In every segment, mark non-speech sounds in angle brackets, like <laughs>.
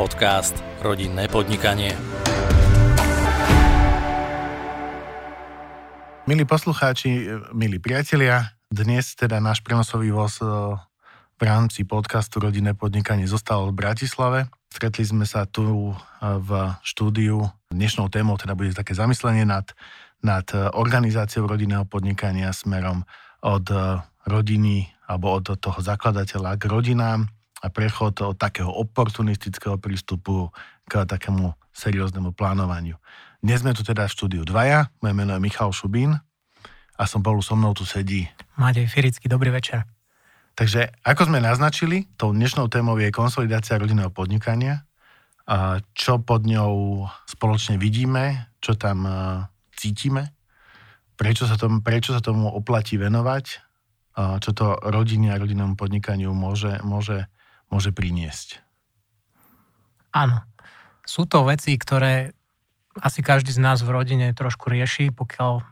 Podcast Rodinné podnikanie. Milí poslucháči, milí priatelia, dnes teda náš prenosový voz e, v rámci podcastu Rodinné podnikanie zostal v Bratislave. Stretli sme sa tu e, v štúdiu. Dnešnou témou teda bude také zamyslenie nad, nad organizáciou rodinného podnikania smerom od rodiny alebo od toho zakladateľa k rodinám prechod od takého oportunistického prístupu k takému serióznemu plánovaniu. Dnes sme tu teda v štúdiu dvaja, moje meno je Michal Šubín a som bolu so mnou tu sedí. Matej Firický, dobrý večer. Takže ako sme naznačili, tou dnešnou témou je konsolidácia rodinného podnikania. A čo pod ňou spoločne vidíme, čo tam e, cítime, prečo sa, tomu, prečo sa tomu oplatí venovať, čo to rodine a rodinnému podnikaniu môže, môže môže priniesť. Áno. Sú to veci, ktoré asi každý z nás v rodine trošku rieši, pokiaľ uh,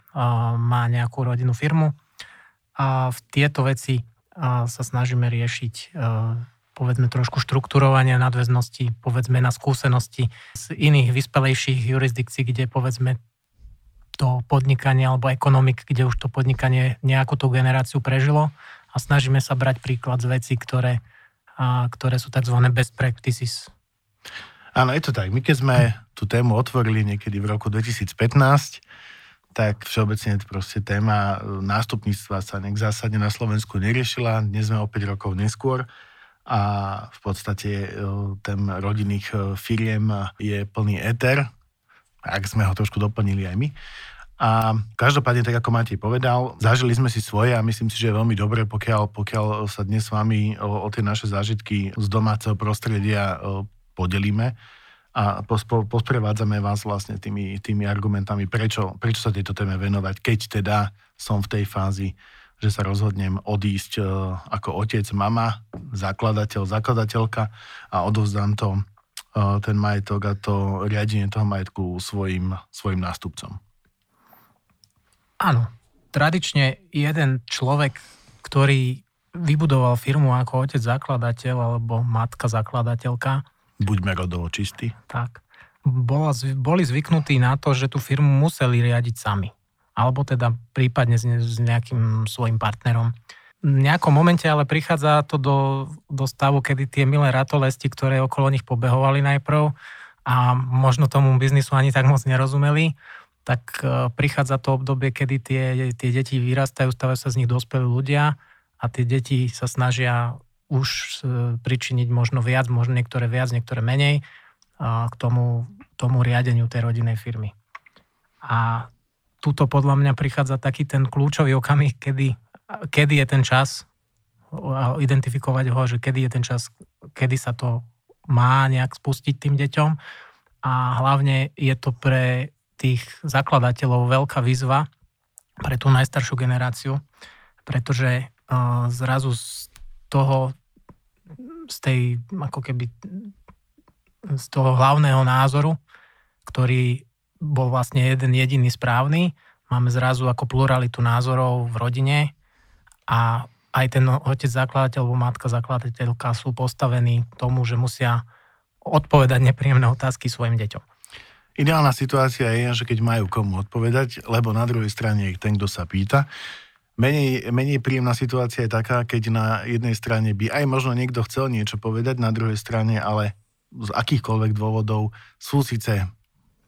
má nejakú rodinnú firmu. A v tieto veci uh, sa snažíme riešiť uh, povedzme trošku štruktúrovania nadväznosti, povedzme na skúsenosti z iných vyspelejších jurisdikcií, kde povedzme to podnikanie alebo ekonomik, kde už to podnikanie nejakú tú generáciu prežilo a snažíme sa brať príklad z veci, ktoré a ktoré sú tzv. best practices. Áno, je to tak. My keď sme tú tému otvorili niekedy v roku 2015, tak všeobecne proste téma nástupníctva sa nejak zásadne na Slovensku neriešila. Dnes sme o 5 rokov neskôr a v podstate e, ten rodinných e, firiem je plný éter, ak sme ho trošku doplnili aj my. A každopádne, tak ako Matej povedal, zažili sme si svoje a myslím si, že je veľmi dobré, pokiaľ, pokiaľ sa dnes s vami o, o tie naše zážitky z domáceho prostredia podelíme a posprevádzame vás vlastne tými, tými argumentami, prečo, prečo sa tejto téme venovať, keď teda som v tej fázi, že sa rozhodnem odísť ako otec, mama, zakladateľ, zakladateľka a odovzdám to ten majetok a to riadenie toho majetku svojim, svojim nástupcom. Áno. Tradične jeden človek, ktorý vybudoval firmu ako otec zakladateľ alebo matka zakladateľka. Buďme rodovo čistí. Tak. Bola, boli zvyknutí na to, že tú firmu museli riadiť sami. Alebo teda prípadne s, s nejakým svojim partnerom. V nejakom momente ale prichádza to do, do stavu, kedy tie milé ratolesti, ktoré okolo nich pobehovali najprv a možno tomu biznisu ani tak moc nerozumeli, tak e, prichádza to obdobie, kedy tie, tie deti vyrastajú, stávajú sa z nich dospelí ľudia a tie deti sa snažia už e, pričiniť možno viac, možno niektoré viac, niektoré menej k tomu, tomu riadeniu tej rodinnej firmy. A tuto podľa mňa prichádza taký ten kľúčový okamih, kedy, kedy je ten čas identifikovať ho, že kedy je ten čas, kedy sa to má nejak spustiť tým deťom a hlavne je to pre tých zakladateľov veľká výzva pre tú najstaršiu generáciu, pretože uh, zrazu z toho, z tej ako keby z toho hlavného názoru, ktorý bol vlastne jeden jediný správny, máme zrazu ako pluralitu názorov v rodine a aj ten otec zakladateľ alebo matka zakladateľka sú postavení tomu, že musia odpovedať nepríjemné otázky svojim deťom. Ideálna situácia je, že keď majú komu odpovedať, lebo na druhej strane je ten, kto sa pýta. Menej, menej príjemná situácia je taká, keď na jednej strane by aj možno niekto chcel niečo povedať, na druhej strane ale z akýchkoľvek dôvodov sú síce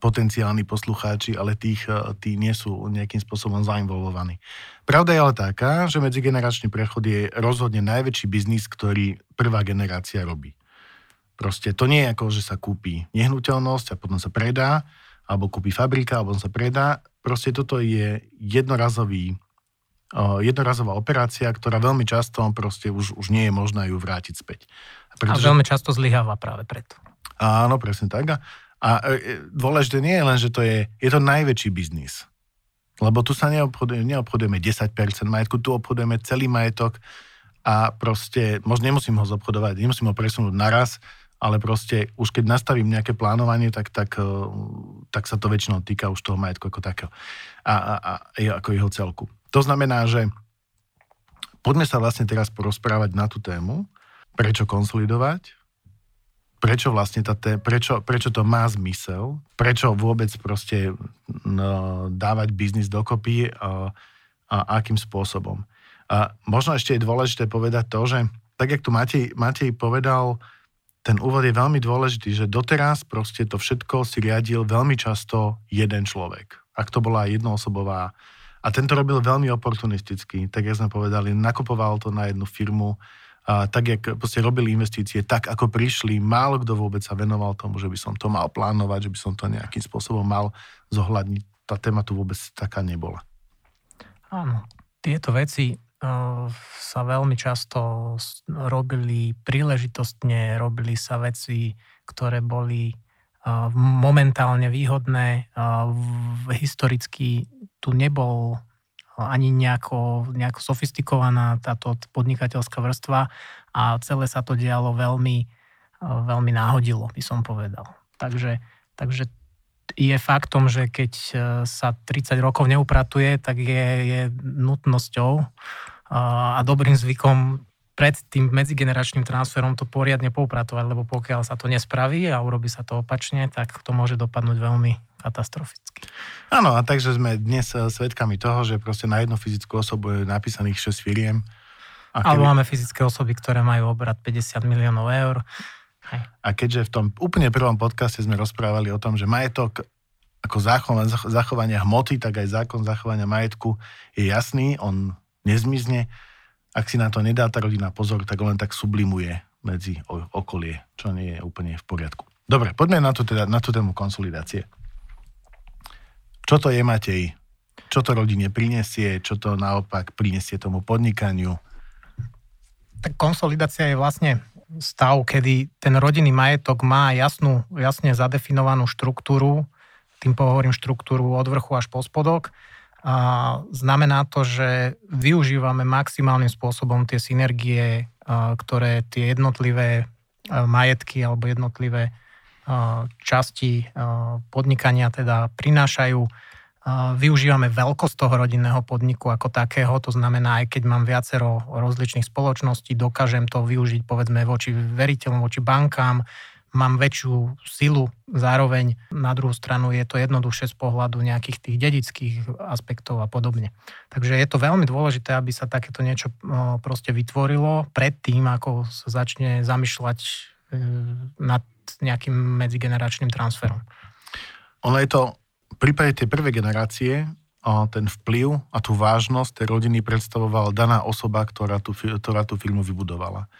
potenciálni poslucháči, ale tých, tí nie sú nejakým spôsobom zainvolvovaní. Pravda je ale taká, že medzigeneračný prechod je rozhodne najväčší biznis, ktorý prvá generácia robí. Proste to nie je ako, že sa kúpi nehnuteľnosť a potom sa predá, alebo kúpi fabrika a potom sa predá. Proste toto je jednorazový, jednorazová operácia, ktorá veľmi často proste už, už nie je možné ju vrátiť späť. Pretože... A veľmi často zlyháva práve preto. Áno, presne tak. A e, e, dôležité nie je len, že to je, je to najväčší biznis. Lebo tu sa neobchodujeme, neobchodujeme 10% majetku, tu obchodujeme celý majetok a proste, možno nemusím ho zobchodovať, nemusím ho presunúť naraz, ale proste už keď nastavím nejaké plánovanie, tak, tak, eh, tak sa to väčšinou týka už toho majetku ako takého a, a, a ako jeho celku. To znamená, že poďme sa vlastne teraz porozprávať na tú tému, prečo konsolidovať, prečo vlastne tá, prečo, prečo to má zmysel, prečo vôbec proste no, dávať biznis dokopy a, a akým spôsobom. A možno ešte je dôležité povedať to, že tak, jak tu Matej, Matej povedal, ten úvod je veľmi dôležitý, že doteraz proste to všetko si riadil veľmi často jeden človek. Ak to bola jednoosobová a tento robil veľmi oportunisticky, tak jak sme povedali, nakupoval to na jednu firmu, a tak, jak proste robili investície, tak ako prišli, málo kto vôbec sa venoval tomu, že by som to mal plánovať, že by som to nejakým spôsobom mal zohľadniť. Tá téma tu vôbec taká nebola. Áno, tieto veci sa veľmi často robili príležitostne, robili sa veci, ktoré boli uh, momentálne výhodné. Uh, historicky tu nebol ani nejako, nejako sofistikovaná táto podnikateľská vrstva a celé sa to dialo veľmi, veľmi náhodilo, by som povedal. Takže, takže je faktom, že keď sa 30 rokov neupratuje, tak je, je nutnosťou a dobrým zvykom pred tým medzigeneračným transferom to poriadne poupratovať, lebo pokiaľ sa to nespraví a urobí sa to opačne, tak to môže dopadnúť veľmi katastroficky. Áno, a takže sme dnes eh, svedkami toho, že proste na jednu fyzickú osobu je napísaných 6 firiem. A keby... Alebo máme fyzické osoby, ktoré majú obrad 50 miliónov eur. Hej. A keďže v tom úplne prvom podcaste sme rozprávali o tom, že majetok ako zachovanie hmoty, tak aj zákon zachovania majetku je jasný, on nezmizne. Ak si na to nedá tá rodina pozor, tak len tak sublimuje medzi okolie, čo nie je úplne v poriadku. Dobre, poďme na tú, teda, na tú tému konsolidácie. Čo to je, Matej? Čo to rodine prinesie? Čo to naopak prinesie tomu podnikaniu? Tak konsolidácia je vlastne stav, kedy ten rodinný majetok má jasnú, jasne zadefinovanú štruktúru, tým pohovorím štruktúru od vrchu až po spodok. A znamená to, že využívame maximálnym spôsobom tie synergie, ktoré tie jednotlivé majetky alebo jednotlivé časti podnikania teda prinášajú. Využívame veľkosť toho rodinného podniku ako takého, to znamená, aj keď mám viacero rozličných spoločností, dokážem to využiť povedzme voči veriteľom, voči bankám, mám väčšiu silu, zároveň na druhú stranu je to jednoduchšie z pohľadu nejakých tých dedických aspektov a podobne. Takže je to veľmi dôležité, aby sa takéto niečo proste vytvorilo pred tým, ako sa začne zamýšľať e, nad nejakým medzigeneračným transferom. Ono je to, v prípade tej prvej generácie, ten vplyv a tú vážnosť tej rodiny predstavovala daná osoba, ktorá tú, ktorá tú firmu vybudovala.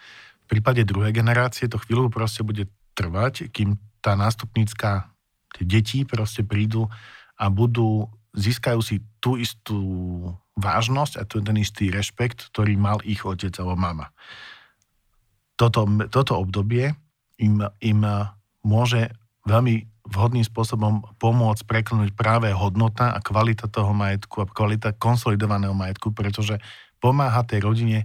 V prípade druhej generácie to chvíľu proste bude trvať, kým tá nástupnícka, tie deti proste prídu a budú, získajú si tú istú vážnosť a ten istý rešpekt, ktorý mal ich otec alebo mama. Toto, toto obdobie im, im môže veľmi vhodným spôsobom pomôcť preklnúť práve hodnota a kvalita toho majetku a kvalita konsolidovaného majetku, pretože pomáha tej rodine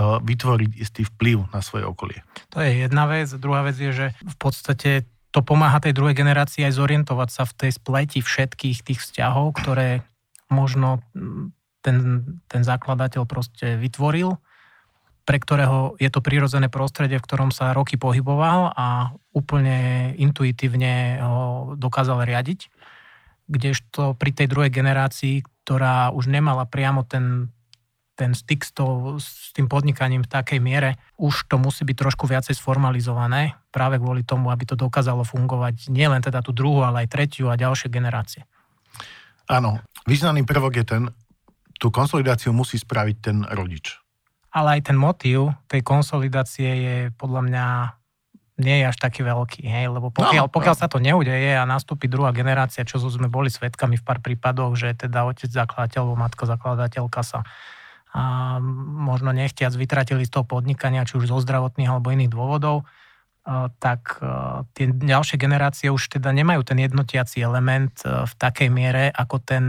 vytvoriť istý vplyv na svoje okolie. To je jedna vec. Druhá vec je, že v podstate to pomáha tej druhej generácii aj zorientovať sa v tej spleti všetkých tých vzťahov, ktoré možno ten, ten zakladateľ proste vytvoril pre ktorého je to prirodzené prostredie, v ktorom sa roky pohyboval a úplne intuitívne ho dokázal riadiť. Kdežto pri tej druhej generácii, ktorá už nemala priamo ten, ten styk s, to, s tým podnikaním v takej miere, už to musí byť trošku viacej sformalizované, práve kvôli tomu, aby to dokázalo fungovať nielen teda tú druhú, ale aj tretiu a ďalšie generácie. Áno, významný prvok je ten, tú konsolidáciu musí spraviť ten rodič ale aj ten motív tej konsolidácie je podľa mňa nie je až taký veľký, hej? lebo pokiaľ, no, pokiaľ no. sa to neudeje a nastúpi druhá generácia, čo sme boli svetkami v pár prípadoch, že teda otec zakladateľ alebo matka zakladateľka sa a možno nechtiac vytratili z toho podnikania, či už zo zdravotných alebo iných dôvodov, tak tie ďalšie generácie už teda nemajú ten jednotiaci element v takej miere, ako ten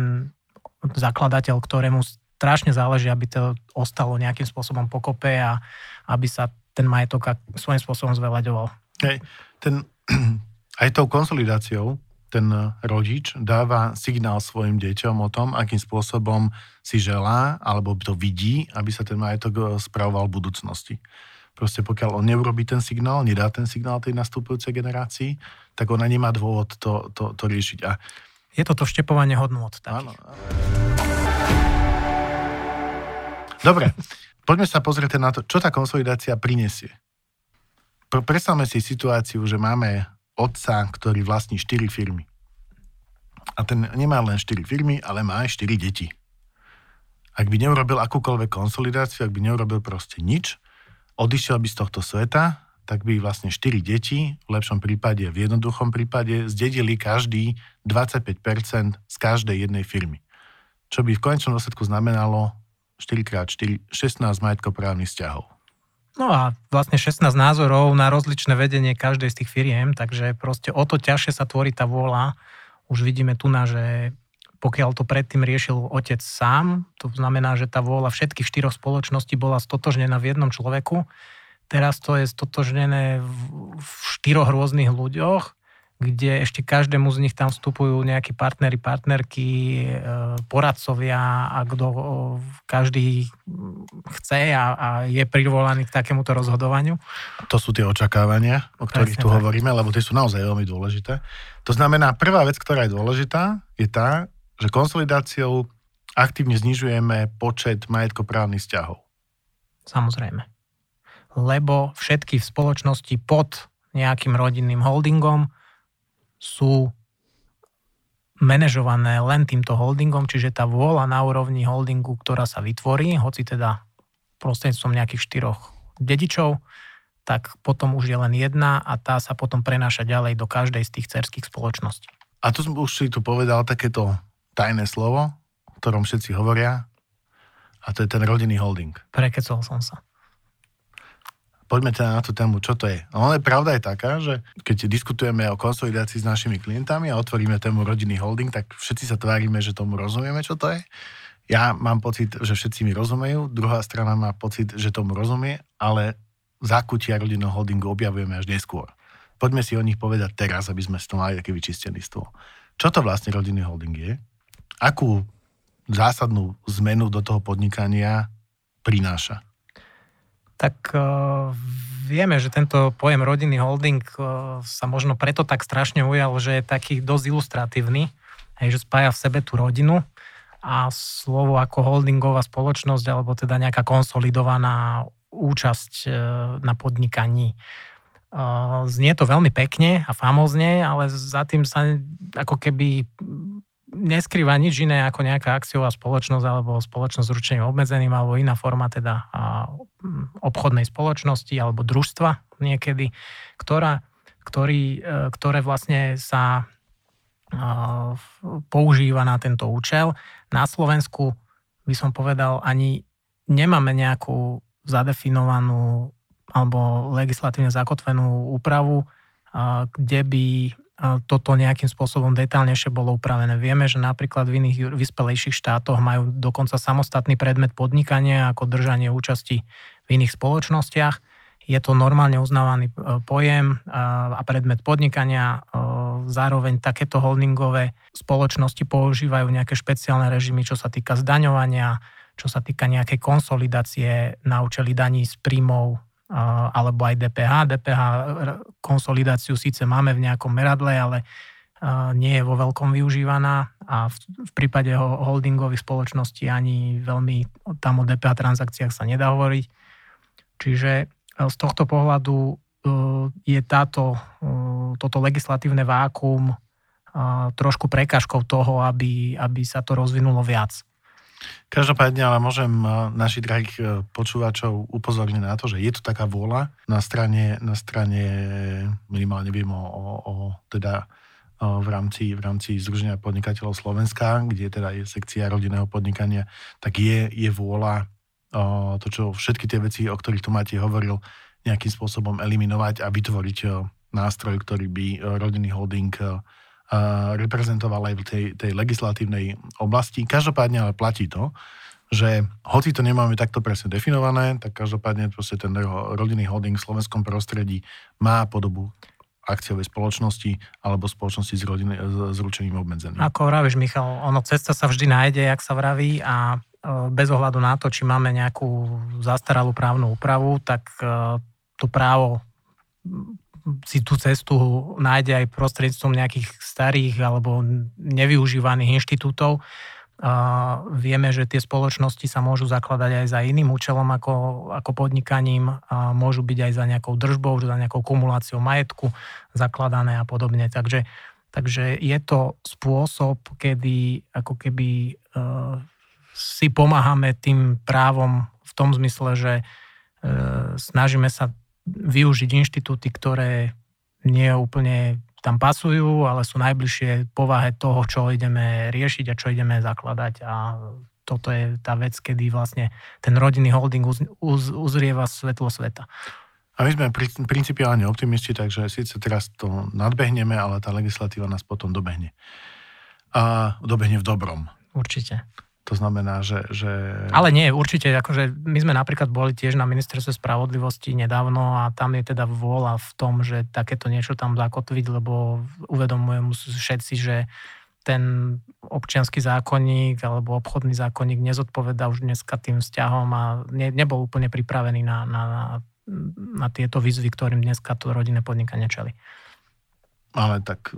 zakladateľ, ktorému strašne záleží, aby to ostalo nejakým spôsobom pokope a aby sa ten majetok svojím spôsobom zveľaďoval. Hej, ten, <clears throat> aj tou konsolidáciou ten rodič dáva signál svojim deťom o tom, akým spôsobom si želá, alebo to vidí, aby sa ten majetok spravoval v budúcnosti. Proste pokiaľ on neurobí ten signál, nedá ten signál tej nastupujúcej generácii, tak ona nemá dôvod to, to, to riešiť. A je to to vštepovanie hodnôt. Áno. Dobre, poďme sa pozrieť na to, čo tá konsolidácia prinesie. Predstavme si situáciu, že máme otca, ktorý vlastní 4 firmy. A ten nemá len 4 firmy, ale má aj 4 deti. Ak by neurobil akúkoľvek konsolidáciu, ak by neurobil proste nič, odišiel by z tohto sveta, tak by vlastne 4 deti, v lepšom prípade, v jednoduchom prípade, zdedili každý 25% z každej jednej firmy. Čo by v konečnom dôsledku znamenalo 4x4, 16 majetkoprávnych vzťahov. No a vlastne 16 názorov na rozličné vedenie každej z tých firiem, takže proste o to ťažšie sa tvorí tá vôľa. Už vidíme tu na, že pokiaľ to predtým riešil otec sám, to znamená, že tá vôľa všetkých štyroch spoločností bola stotožnená v jednom človeku, Teraz to je stotožnené v štyroch rôznych ľuďoch, kde ešte každému z nich tam vstupujú nejakí partnery, partnerky, e, poradcovia a kto každý chce a, a je privolaný k takémuto rozhodovaniu. To sú tie očakávania, o ktorých Presne tu tak. hovoríme, lebo tie sú naozaj veľmi dôležité. To znamená, prvá vec, ktorá je dôležitá, je tá, že konsolidáciou aktívne znižujeme počet majetkoprávnych vzťahov. Samozrejme lebo všetky v spoločnosti pod nejakým rodinným holdingom sú manažované len týmto holdingom, čiže tá vôľa na úrovni holdingu, ktorá sa vytvorí, hoci teda prostredstvom nejakých štyroch dedičov, tak potom už je len jedna a tá sa potom prenáša ďalej do každej z tých cerských spoločností. A tu som už si tu povedal takéto tajné slovo, o ktorom všetci hovoria, a to je ten rodinný holding. Prekecol som sa poďme teda na tú tému, čo to je. No ale pravda je taká, že keď diskutujeme o konsolidácii s našimi klientami a otvoríme tému rodinný holding, tak všetci sa tvárime, že tomu rozumieme, čo to je. Ja mám pocit, že všetci mi rozumejú, druhá strana má pocit, že tomu rozumie, ale zákutia rodinného holdingu objavujeme až neskôr. Poďme si o nich povedať teraz, aby sme si to mali taký vyčistený stôl. Čo to vlastne rodinný holding je? Akú zásadnú zmenu do toho podnikania prináša? Tak uh, vieme, že tento pojem rodinný holding uh, sa možno preto tak strašne ujal, že je taký dosť ilustratívny, že spája v sebe tú rodinu a slovo ako holdingová spoločnosť alebo teda nejaká konsolidovaná účasť uh, na podnikaní. Znie to veľmi pekne a famózne, ale za tým sa ako keby neskrýva nič iné ako nejaká akciová spoločnosť alebo spoločnosť s ručením obmedzeným alebo iná forma teda obchodnej spoločnosti alebo družstva niekedy, ktorá, ktorý, e, ktoré vlastne sa používa na tento účel. Na Slovensku by som povedal, ani nemáme nejakú zadefinovanú alebo legislatívne zakotvenú úpravu, kde by toto nejakým spôsobom detálnejšie bolo upravené. Vieme, že napríklad v iných vyspelejších štátoch majú dokonca samostatný predmet podnikania ako držanie účasti v iných spoločnostiach. Je to normálne uznávaný e, pojem a predmet podnikania. E, zároveň takéto holdingové spoločnosti používajú nejaké špeciálne režimy, čo sa týka zdaňovania, čo sa týka nejakej konsolidácie na účely daní z príjmov alebo aj DPH. DPH konsolidáciu síce máme v nejakom meradle, ale nie je vo veľkom využívaná a v, prípade holdingových spoločností ani veľmi tam o DPH transakciách sa nedá hovoriť. Čiže e, z tohto pohľadu e, je táto, e, toto legislatívne vákum trošku prekažkou toho, aby, aby sa to rozvinulo viac. Každopádne, ale môžem eh, našich drahých eh, počúvačov upozorniť na to, že je tu taká vôľa na strane, na strane minimálne viem o, o, o teda eh, v rámci, v rámci Združenia podnikateľov Slovenska, kde teda je sekcia rodinného podnikania, tak je, je vôľa to, čo všetky tie veci, o ktorých tu máte hovoril, nejakým spôsobom eliminovať a vytvoriť nástroj, ktorý by rodinný holding reprezentoval aj v tej, tej legislatívnej oblasti. Každopádne ale platí to, že hoci to nemáme takto presne definované, tak každopádne ten rodinný holding v slovenskom prostredí má podobu akciovej spoločnosti alebo spoločnosti s, rodiny, s ručením obmedzeným. Ako vravíš, Michal, ono cesta sa vždy nájde, jak sa vraví a e, bez ohľadu na to, či máme nejakú zastaralú právnu úpravu, tak e, to právo si tú cestu nájde aj prostredstvom nejakých starých alebo nevyužívaných inštitútov. Vieme, že tie spoločnosti sa môžu zakladať aj za iným účelom ako, ako podnikaním, môžu byť aj za nejakou držbou, za nejakou kumuláciou majetku zakladané a podobne. Takže, takže je to spôsob, kedy ako keby uh, si pomáhame tým právom v tom zmysle, že snažíme sa využiť inštitúty, ktoré nie úplne tam pasujú, ale sú najbližšie povahe toho, čo ideme riešiť a čo ideme zakladať. A toto je tá vec, kedy vlastne ten rodinný holding uz, uz, uzrieva svetlo sveta. A my sme principiálne optimisti, takže síce teraz to nadbehneme, ale tá legislatíva nás potom dobehne. A dobehne v dobrom. Určite. To znamená, že, že... Ale nie, určite. Akože my sme napríklad boli tiež na ministerstve spravodlivosti nedávno a tam je teda vôľa v tom, že takéto niečo tam zakotviť, lebo uvedomujem všetci, že ten občianský zákonník alebo obchodný zákonník nezodpoveda už dneska tým vzťahom a ne, nebol úplne pripravený na, na, na tieto výzvy, ktorým dneska to rodinné podnikanie čeli. Ale tak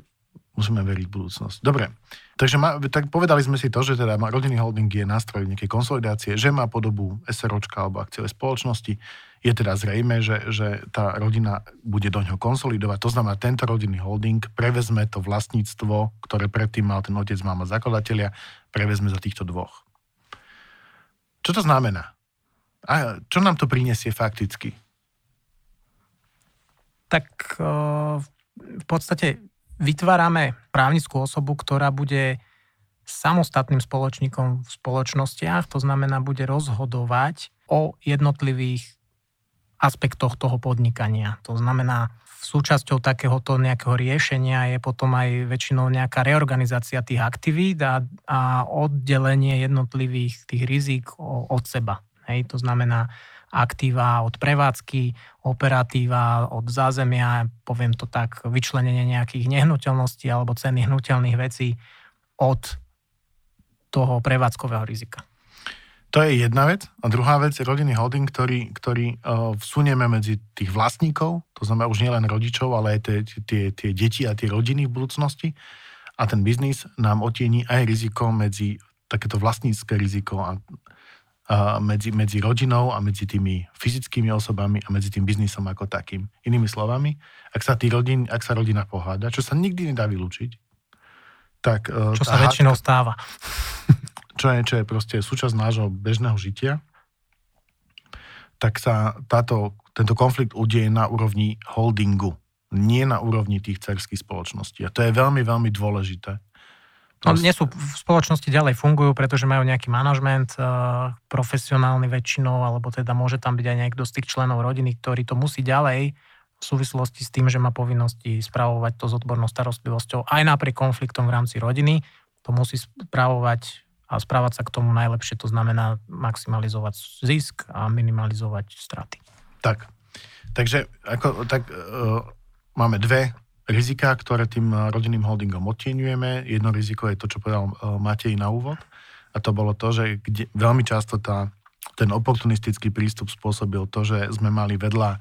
musíme veriť v budúcnosť. Dobre, takže ma, tak povedali sme si to, že teda rodinný holding je nástroj nejakej konsolidácie, že má podobu SROčka alebo akciové spoločnosti. Je teda zrejme, že, že tá rodina bude do ňoho konsolidovať. To znamená, tento rodinný holding prevezme to vlastníctvo, ktoré predtým mal ten otec, máma, zakladatelia, prevezme za týchto dvoch. Čo to znamená? A čo nám to prinesie fakticky? Tak v podstate vytvárame právnickú osobu, ktorá bude samostatným spoločníkom v spoločnostiach, to znamená, bude rozhodovať o jednotlivých aspektoch toho podnikania. To znamená, súčasťou takéhoto nejakého riešenia je potom aj väčšinou nejaká reorganizácia tých aktivít a, a oddelenie jednotlivých tých rizik od seba. Hej, to znamená, aktíva od prevádzky, operatíva od zázemia, poviem to tak, vyčlenenie nejakých nehnuteľností alebo ceny hnutelných vecí od toho prevádzkového rizika. To je jedna vec. A druhá vec je rodinný holding, ktorý, ktorý uh, vsunieme medzi tých vlastníkov, to znamená už nielen rodičov, ale aj tie, tie, tie deti a tie rodiny v budúcnosti. A ten biznis nám otieni aj riziko medzi takéto vlastnícke riziko a medzi, medzi rodinou a medzi tými fyzickými osobami a medzi tým biznisom ako takým. Inými slovami, ak sa, tý rodin, ak sa rodina poháda, čo sa nikdy nedá vylúčiť, tak... E, čo sa väčšinou stáva. <laughs> Čo je, čo je proste súčasť nášho bežného žitia, tak sa táto, tento konflikt udieje na úrovni holdingu, nie na úrovni tých cerských spoločností. A to je veľmi, veľmi dôležité. No, nie sú v spoločnosti ďalej fungujú, pretože majú nejaký manažment, uh, profesionálny väčšinou, alebo teda môže tam byť aj niekto z tých členov rodiny, ktorý to musí ďalej v súvislosti s tým, že má povinnosti spravovať to s odbornou starostlivosťou aj napriek konfliktom v rámci rodiny, to musí spravovať a správať sa k tomu najlepšie, to znamená maximalizovať zisk a minimalizovať straty. Tak, takže ako, tak, uh, máme dve rizika, ktoré tým eh, rodinným holdingom odtieňujeme. Jedno riziko je to, čo povedal eh, Matej na úvod. A to bolo to, že kde, veľmi často tá, ten oportunistický prístup spôsobil to, že sme mali vedľa,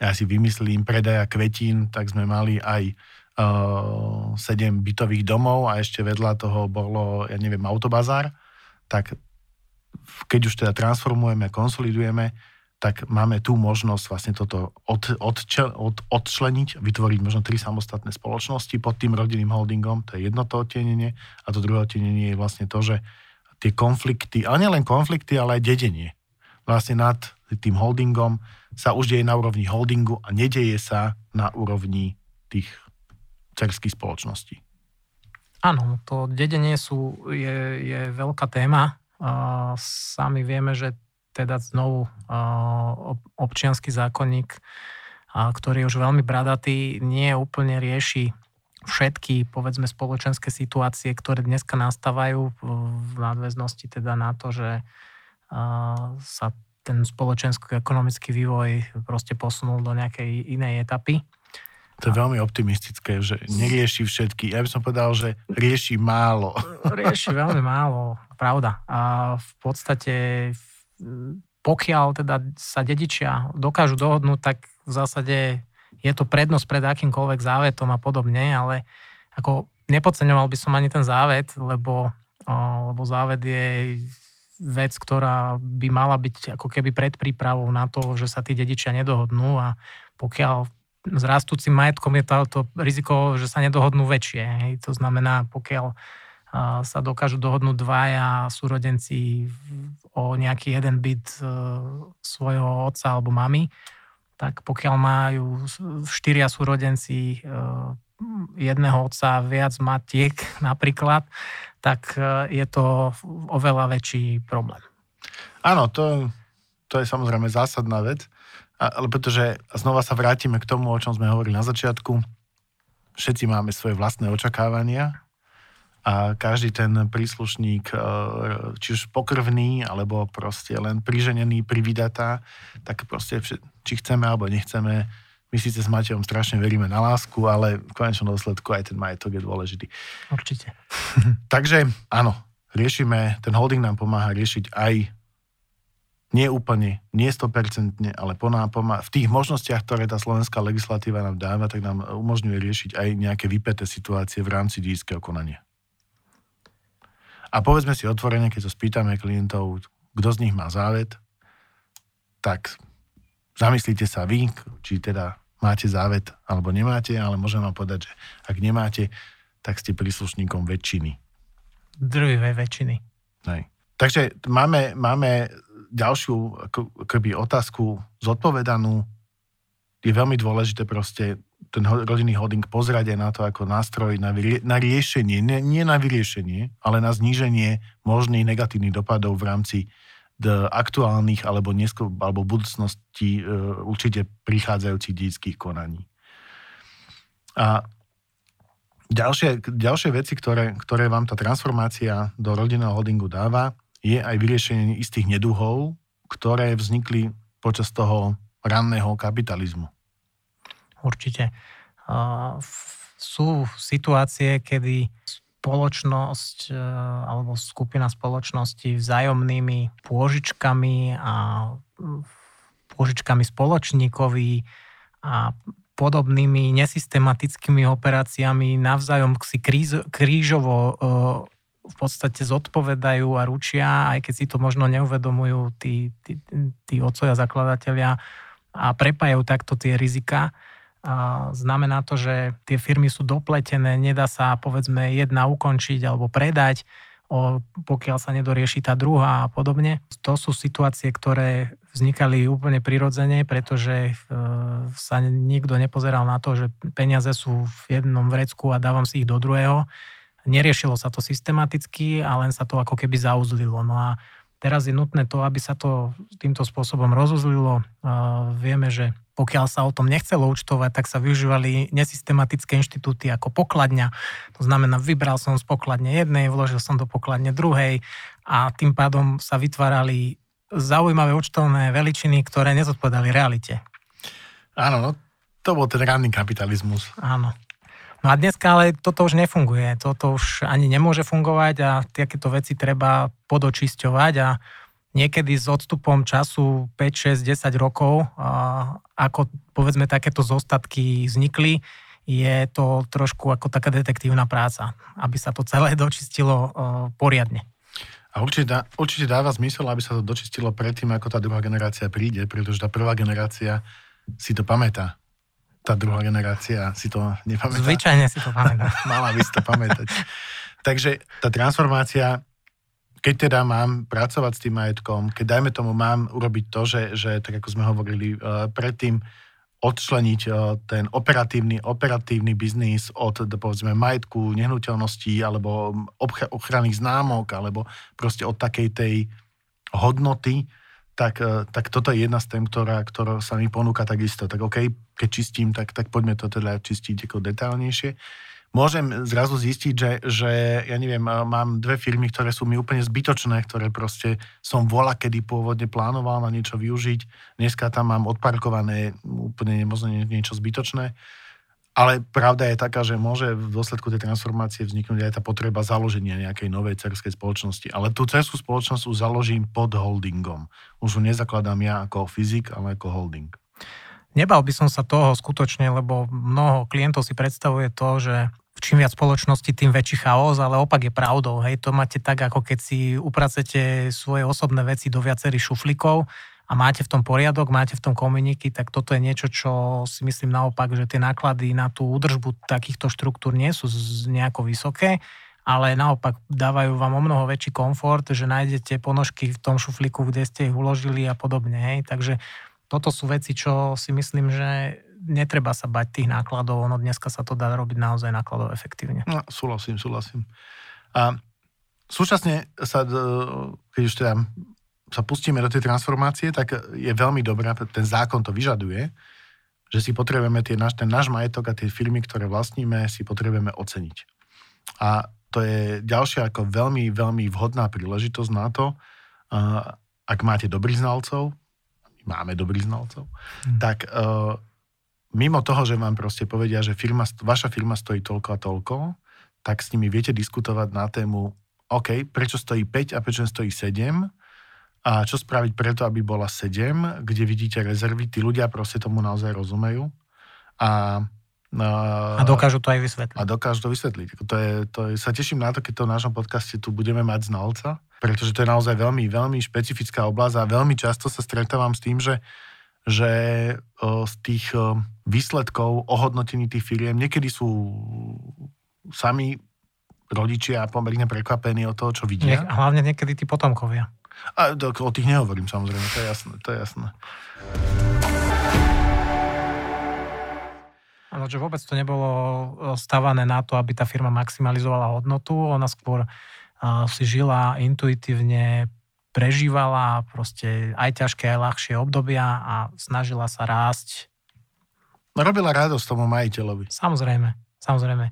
ja si vymyslím, predaja kvetín, tak sme mali aj uh, eh, 7 bytových domov a ešte vedľa toho bolo, ja neviem, autobazár. Tak keď už teda transformujeme, konsolidujeme, tak máme tu možnosť vlastne toto od, od, od, odčleniť, vytvoriť možno tri samostatné spoločnosti pod tým rodinným holdingom, to je jedno to odtenenie a to druhé odtenenie je vlastne to, že tie konflikty, ale nielen konflikty, ale aj dedenie. Vlastne nad tým holdingom sa už deje na úrovni holdingu a nedeje sa na úrovni tých cerských spoločností. Áno, to dedenie sú, je, je veľká téma. A sami vieme, že teda znovu občianský zákonník, ktorý je už veľmi bradatý, nie úplne rieši všetky, povedzme, spoločenské situácie, ktoré dneska nastávajú v nadväznosti teda na to, že sa ten spoločensko-ekonomický vývoj proste posunul do nejakej inej etapy. To je veľmi optimistické, že nerieši všetky. Ja by som povedal, že rieši málo. Rieši veľmi málo, pravda. A v podstate pokiaľ teda sa dedičia dokážu dohodnúť, tak v zásade je to prednosť pred akýmkoľvek závetom a podobne, ale ako nepodceňoval by som ani ten závet, lebo, lebo závet je vec, ktorá by mala byť ako keby predprípravou na to, že sa tí dedičia nedohodnú a pokiaľ s rastúcim majetkom je to riziko, že sa nedohodnú väčšie. Hej. To znamená, pokiaľ sa dokážu dohodnúť dvaja súrodenci o nejaký jeden byt e, svojho otca alebo mamy, tak pokiaľ majú štyria súrodenci e, jedného otca viac matiek <laughs> napríklad, tak e, je to oveľa väčší problém. Áno, to, to je samozrejme zásadná vec, ale pretože znova sa vrátime k tomu, o čom sme hovorili na začiatku. Všetci máme svoje vlastné očakávania a každý ten príslušník, e, či už pokrvný, alebo proste len priženený, privydatá, tak proste, či chceme alebo nechceme, my síce s Matejom strašne veríme na lásku, ale v konečnom dôsledku aj ten majetok je dôležitý. Určite. <laughs> Takže áno, riešime, ten holding nám pomáha riešiť aj nie úplne, nie 100%, ale poná, pomá, v tých možnostiach, ktoré tá slovenská legislatíva nám dáva, tak nám umožňuje riešiť aj nejaké vypeté situácie v rámci díjského konania. A povedzme si otvorene, keď sa spýtame klientov, kto z nich má závet, tak zamyslíte sa vy, či teda máte závet alebo nemáte, ale môžem vám povedať, že ak nemáte, tak ste príslušníkom väčšiny. Druhej väčšiny. Hej. Takže máme, máme ďalšiu akoby, otázku zodpovedanú. Je veľmi dôležité proste ten rodinný holding pozerať aj na to ako nástroj na, vyrie, na riešenie, nie, nie na vyriešenie, ale na zníženie možných negatívnych dopadov v rámci aktuálnych alebo, nesko, alebo budúcnosti e, určite prichádzajúcich detských konaní. A ďalšie, ďalšie veci, ktoré, ktoré vám tá transformácia do rodinného holdingu dáva, je aj vyriešenie istých neduhov, ktoré vznikli počas toho ranného kapitalizmu. Určite. Sú situácie, kedy spoločnosť e, alebo skupina spoločnosti vzájomnými pôžičkami a pôžičkami spoločníkovi a podobnými nesystematickými operáciami navzájom si kríž, krížovo e, v podstate zodpovedajú a ručia, aj keď si to možno neuvedomujú tí, tí, tí otcovia zakladatelia a prepájajú takto tie rizika znamená to, že tie firmy sú dopletené, nedá sa povedzme jedna ukončiť alebo predať, pokiaľ sa nedorieši tá druhá a podobne. To sú situácie, ktoré vznikali úplne prirodzene, pretože e, sa nikto nepozeral na to, že peniaze sú v jednom vrecku a dávam si ich do druhého. Neriešilo sa to systematicky a len sa to ako keby zauzlilo. No a teraz je nutné to, aby sa to týmto spôsobom rozuzlilo. Vieme, že pokiaľ sa o tom nechcelo účtovať, tak sa využívali nesystematické inštitúty ako pokladňa. To znamená, vybral som z pokladne jednej, vložil som do pokladne druhej a tým pádom sa vytvárali zaujímavé účtovné veličiny, ktoré nezodpovedali realite. Áno, no, to bol ten ranný kapitalizmus. Áno. No a dneska ale toto už nefunguje. Toto už ani nemôže fungovať a takéto veci treba podočisťovať a niekedy s odstupom času 5, 6, 10 rokov, ako povedzme takéto zostatky vznikli, je to trošku ako taká detektívna práca, aby sa to celé <laughs> dočistilo poriadne. A určite, určite dáva zmysel, aby sa to dočistilo predtým, ako tá druhá generácia príde, pretože tá prvá generácia si to pamätá. Tá druhá generácia si to nepamätá. Zvyčajne si to pamätá. <laughs> Mala by si to pamätať. Takže tá transformácia keď teda mám pracovať s tým majetkom, keď dajme tomu mám urobiť to, že, že tak ako sme hovorili uh, predtým, odčleniť uh, ten operatívny, operatívny biznis od, povedzme, majetku, nehnuteľností alebo ochranných známok, alebo proste od takej tej hodnoty, tak, uh, tak toto je jedna z tém, ktorá, ktorá sa mi ponúka takisto. Tak OK, keď čistím, tak, tak poďme to teda čistiť ako detálnejšie môžem zrazu zistiť, že, že ja neviem, mám dve firmy, ktoré sú mi úplne zbytočné, ktoré proste som vola, kedy pôvodne plánoval na niečo využiť. Dneska tam mám odparkované úplne možno niečo zbytočné. Ale pravda je taká, že môže v dôsledku tej transformácie vzniknúť aj tá potreba založenia nejakej novej cerskej spoločnosti. Ale tú cerskú spoločnosť už založím pod holdingom. Už ju nezakladám ja ako fyzik, ale ako holding. Nebal by som sa toho skutočne, lebo mnoho klientov si predstavuje to, že čím viac spoločnosti, tým väčší chaos, ale opak je pravdou. Hej, to máte tak, ako keď si upracete svoje osobné veci do viacerých šuflikov a máte v tom poriadok, máte v tom komuniky, tak toto je niečo, čo si myslím naopak, že tie náklady na tú údržbu takýchto štruktúr nie sú nejako vysoké, ale naopak dávajú vám o mnoho väčší komfort, že nájdete ponožky v tom šuflíku, kde ste ich uložili a podobne. Hej. Takže toto sú veci, čo si myslím, že netreba sa bať tých nákladov, ono dneska sa to dá robiť naozaj nákladov efektívne. No, súhlasím, súhlasím. A súčasne sa, e, keď už teda sa pustíme do tej transformácie, tak je veľmi dobré, ten zákon to vyžaduje, že si potrebujeme tie, náš, ten náš majetok a tie firmy, ktoré vlastníme, si potrebujeme oceniť. A to je ďalšia ako veľmi, veľmi vhodná príležitosť na to, ak máte dobrých znalcov, máme dobrých znalcov, hmm. tak uh, mimo toho, že vám proste povedia, že firma, vaša firma stojí toľko a toľko, tak s nimi viete diskutovať na tému, OK, prečo stojí 5 a prečo stojí 7 a čo spraviť preto, aby bola 7, kde vidíte rezervy, tí ľudia proste tomu naozaj rozumejú a a dokážu to aj vysvetliť. A dokážu to vysvetliť. To je, to je, sa teším na to, keď to v našom podcaste tu budeme mať znalca, pretože to je naozaj veľmi, veľmi špecifická oblasť a veľmi často sa stretávam s tým, že že z tých výsledkov ohodnotení tých firiem niekedy sú sami rodičia pomerne prekvapení o toho, čo vidia. Nie, hlavne niekedy tí potomkovia. A o tých nehovorím samozrejme, to je jasné. To je jasné. Áno, že vôbec to nebolo stavané na to, aby tá firma maximalizovala hodnotu, ona skôr si žila intuitívne prežívala proste aj ťažké, aj ľahšie obdobia a snažila sa rásť. Robila radosť tomu majiteľovi. Samozrejme, samozrejme.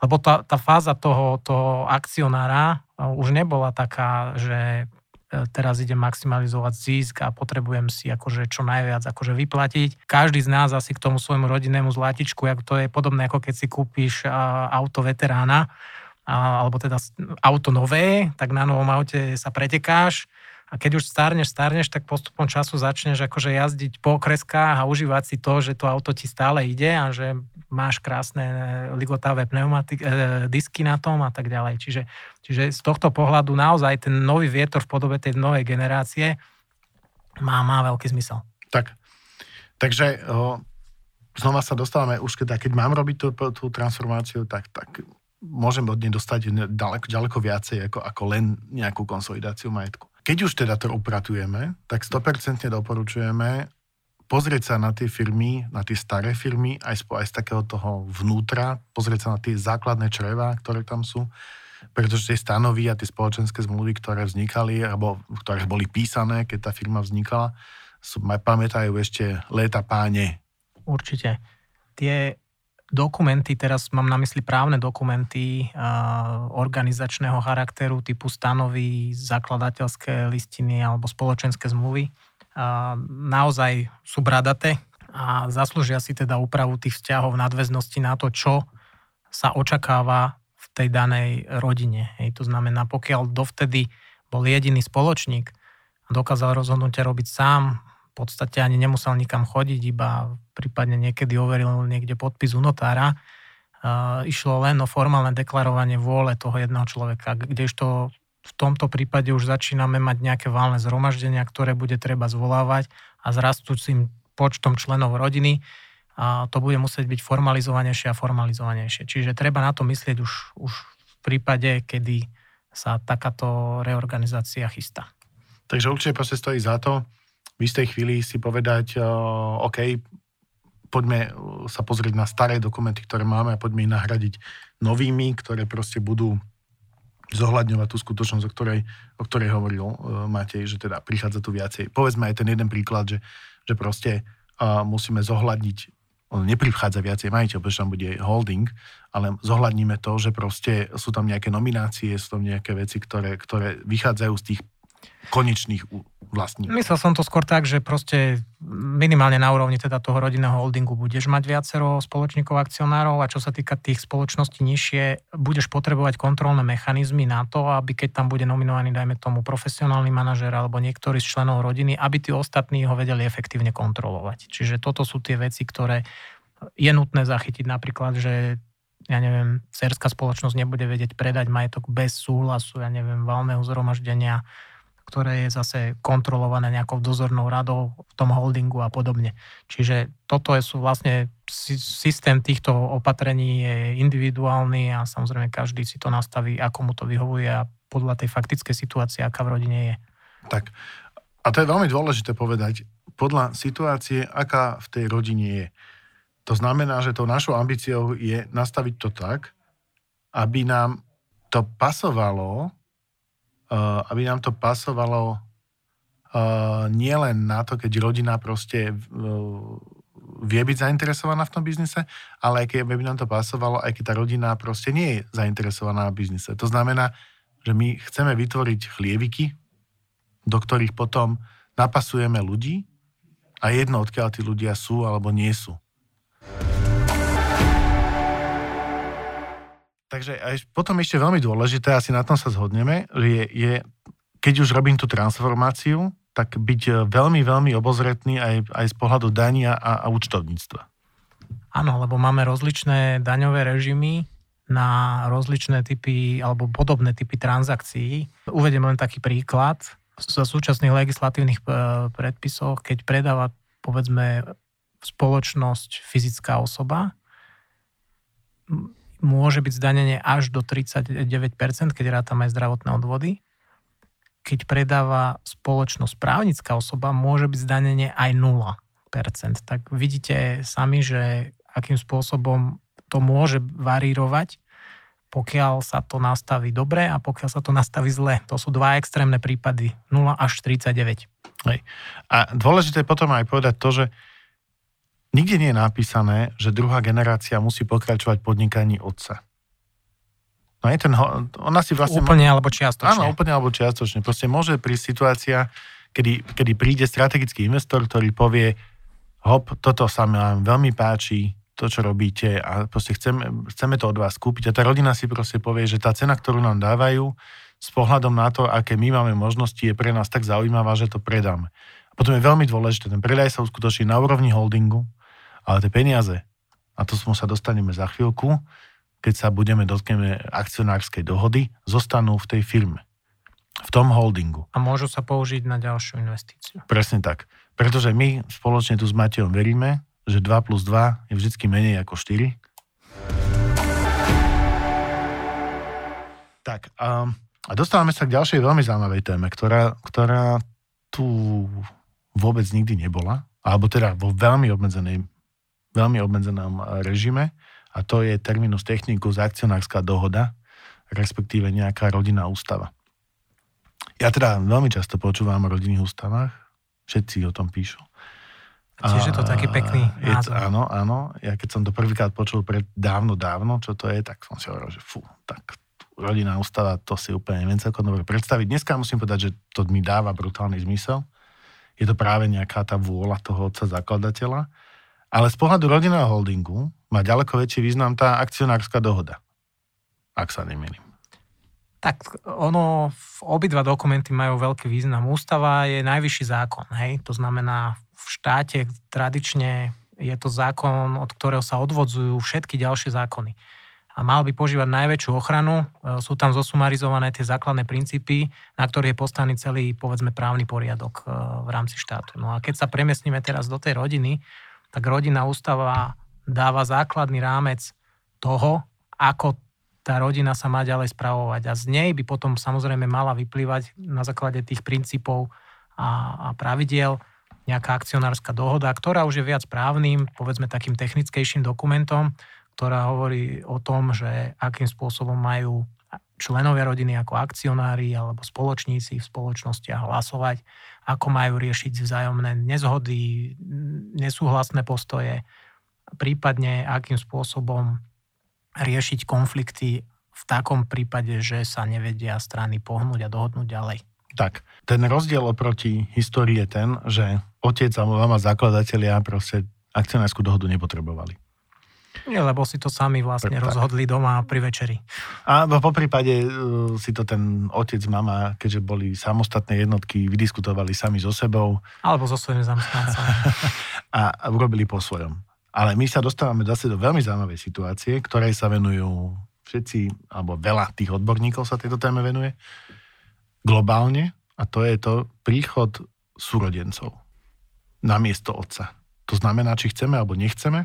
Lebo tá, tá fáza toho, toho akcionára už nebola taká, že teraz idem maximalizovať zisk a potrebujem si akože čo najviac akože vyplatiť. Každý z nás asi k tomu svojmu rodinnému zlatičku, to je podobné ako keď si kúpiš auto veterána, alebo teda auto nové, tak na novom aute sa pretekáš a keď už starneš, starneš, tak postupom času začneš akože jazdiť po okreskách a užívať si to, že to auto ti stále ide a že máš krásne ligotavé pneumatik, eh, disky na tom a tak ďalej. Čiže, čiže z tohto pohľadu naozaj ten nový vietor v podobe tej novej generácie má, má veľký zmysel. Tak. Takže o, znova sa dostávame, už keď, keď mám robiť tú, tú transformáciu, tak, tak môžem od nej dostať ďaleko, ďaleko viacej ako, ako len nejakú konsolidáciu majetku. Keď už teda to upratujeme, tak 100% doporučujeme pozrieť sa na tie firmy, na tie staré firmy, aj z, aj z takého toho vnútra, pozrieť sa na tie základné čreva, ktoré tam sú, pretože tie stanovy a tie spoločenské zmluvy, ktoré vznikali, alebo ktoré boli písané, keď tá firma vznikala, sú, pamätajú ešte léta páne. Určite. Tie dokumenty, teraz mám na mysli právne dokumenty organizačného charakteru typu stanovy, zakladateľské listiny alebo spoločenské zmluvy, naozaj sú bradaté a zaslúžia si teda úpravu tých vzťahov v nadväznosti na to, čo sa očakáva v tej danej rodine. Hej, to znamená, pokiaľ dovtedy bol jediný spoločník a dokázal rozhodnutie robiť sám, v podstate ani nemusel nikam chodiť, iba prípadne niekedy overil niekde podpis u notára. Išlo len o formálne deklarovanie vôle toho jedného človeka, kdežto v tomto prípade už začíname mať nejaké válne zhromaždenia, ktoré bude treba zvolávať a s rastúcim počtom členov rodiny a to bude musieť byť formalizovanejšie a formalizovanejšie. Čiže treba na to myslieť už, už v prípade, kedy sa takáto reorganizácia chystá. Takže určite proste stojí za to v istej chvíli si povedať, OK, poďme sa pozrieť na staré dokumenty, ktoré máme a poďme ich nahradiť novými, ktoré proste budú zohľadňovať tú skutočnosť, o ktorej, o ktorej hovoril uh, Matej, že teda prichádza tu viacej. Povedzme aj ten jeden príklad, že, že proste uh, musíme zohľadniť on neprichádza viacej majiteľ, pretože tam bude holding, ale zohľadníme to, že proste sú tam nejaké nominácie, sú tam nejaké veci, ktoré, ktoré vychádzajú z tých konečných vlastník. Myslel som to skôr tak, že proste minimálne na úrovni teda toho rodinného holdingu budeš mať viacero spoločníkov akcionárov a čo sa týka tých spoločností nižšie, budeš potrebovať kontrolné mechanizmy na to, aby keď tam bude nominovaný, dajme tomu, profesionálny manažer alebo niektorý z členov rodiny, aby tí ostatní ho vedeli efektívne kontrolovať. Čiže toto sú tie veci, ktoré je nutné zachytiť napríklad, že ja neviem, cerská spoločnosť nebude vedieť predať majetok bez súhlasu, ja neviem, valného zhromaždenia, ktoré je zase kontrolované nejakou dozornou radou v tom holdingu a podobne. Čiže toto sú vlastne systém týchto opatrení je individuálny a samozrejme každý si to nastaví, ako mu to vyhovuje a podľa tej faktickej situácie, aká v rodine je. Tak. A to je veľmi dôležité povedať. Podľa situácie, aká v tej rodine je. To znamená, že tou našou ambíciou je nastaviť to tak, aby nám to pasovalo, aby nám to pasovalo uh, nielen na to, keď rodina proste uh, vie byť zainteresovaná v tom biznise, ale aj keď by nám to pasovalo, aj keď tá rodina proste nie je zainteresovaná v biznise. To znamená, že my chceme vytvoriť chlieviky, do ktorých potom napasujeme ľudí a jedno, odkiaľ tí ľudia sú alebo nie sú. Takže aj potom ešte veľmi dôležité, asi na tom sa zhodneme, je, je keď už robím tú transformáciu, tak byť e, veľmi, veľmi obozretný aj, aj z pohľadu dania a, a účtovníctva. Áno, lebo máme rozličné daňové režimy na rozličné typy alebo podobné typy transakcií. Uvediem len taký príklad. Zo súčasných legislatívnych e, predpisoch, keď predáva povedzme spoločnosť fyzická osoba, môže byť zdanenie až do 39%, keď rátame aj zdravotné odvody. Keď predáva spoločnosť právnická osoba, môže byť zdanenie aj 0%. Tak vidíte sami, že akým spôsobom to môže varírovať, pokiaľ sa to nastaví dobre a pokiaľ sa to nastaví zle. To sú dva extrémne prípady, 0 až 39. Hej. A dôležité potom aj povedať to, že Nikde nie je napísané, že druhá generácia musí pokračovať podnikaní otca. No je ten, ona si vlastne... Úplne alebo čiastočne. Áno, úplne alebo čiastočne. Proste môže prísť situácia, kedy, kedy príde strategický investor, ktorý povie, hop, toto sa nám veľmi páči, to, čo robíte a proste chceme, chceme to od vás kúpiť. A tá rodina si proste povie, že tá cena, ktorú nám dávajú, s pohľadom na to, aké my máme možnosti, je pre nás tak zaujímavá, že to predáme. A potom je veľmi dôležité, ten predaj sa uskutoční na úrovni holdingu, ale tie peniaze, a to sa dostaneme za chvíľku, keď sa budeme dotkneme akcionárskej dohody, zostanú v tej firme, v tom holdingu. A môžu sa použiť na ďalšiu investíciu. Presne tak. Pretože my spoločne tu s Matejom veríme, že 2 plus 2 je vždy menej ako 4. Tak, a, a dostávame sa k ďalšej veľmi zaujímavej téme, ktorá, ktorá tu vôbec nikdy nebola, alebo teda vo veľmi obmedzenej veľmi obmedzenom eh, režime a to je terminus technicus akcionárska dohoda, respektíve nejaká rodinná ústava. Ja teda veľmi často počúvam o rodinných ústavách, všetci o tom píšu. A tiež je to taký pekný názor. Je, áno, áno. Ja keď som to prvýkrát počul pred dávno, dávno, čo to je, tak som si hovoril, že fú, tak rodinná ústava, to si úplne neviem celkom dobre predstaviť. Dneska musím povedať, že to mi dáva brutálny zmysel. Je to práve nejaká tá vôľa toho otca zakladateľa ale z pohľadu rodinného holdingu má ďaleko väčší význam tá akcionárska dohoda. Ak sa nemýlim. Tak ono, obidva dokumenty majú veľký význam. Ústava je najvyšší zákon, hej? To znamená, v štáte tradične je to zákon, od ktorého sa odvodzujú všetky ďalšie zákony. A mal by požívať najväčšiu ochranu. E, sú tam zosumarizované tie základné princípy, na ktorých je postavený celý, povedzme, právny poriadok e, v rámci štátu. No a keď sa premiestnime teraz do tej rodiny, tak rodinná ústava dáva základný rámec toho, ako tá rodina sa má ďalej spravovať. A z nej by potom samozrejme mala vyplývať na základe tých princípov a, a pravidiel nejaká akcionárska dohoda, ktorá už je viac právnym, povedzme takým technickejším dokumentom, ktorá hovorí o tom, že akým spôsobom majú členovia rodiny ako akcionári alebo spoločníci v spoločnostiach hlasovať, ako majú riešiť vzájomné nezhody, nesúhlasné postoje, prípadne akým spôsobom riešiť konflikty v takom prípade, že sa nevedia strany pohnúť a dohodnúť ďalej. Tak, ten rozdiel oproti histórii je ten, že otec a mama zakladatelia proste akcionárskú dohodu nepotrebovali. Nie, lebo si to sami vlastne tak. rozhodli doma pri večeri. A po prípade uh, si to ten otec, mama, keďže boli samostatné jednotky, vydiskutovali sami so sebou. Alebo so svojimi zamestnancami. <laughs> a, urobili po svojom. Ale my sa dostávame zase do veľmi zaujímavej situácie, ktorej sa venujú všetci, alebo veľa tých odborníkov sa tejto téme venuje, globálne, a to je to príchod súrodencov na miesto otca. To znamená, či chceme alebo nechceme,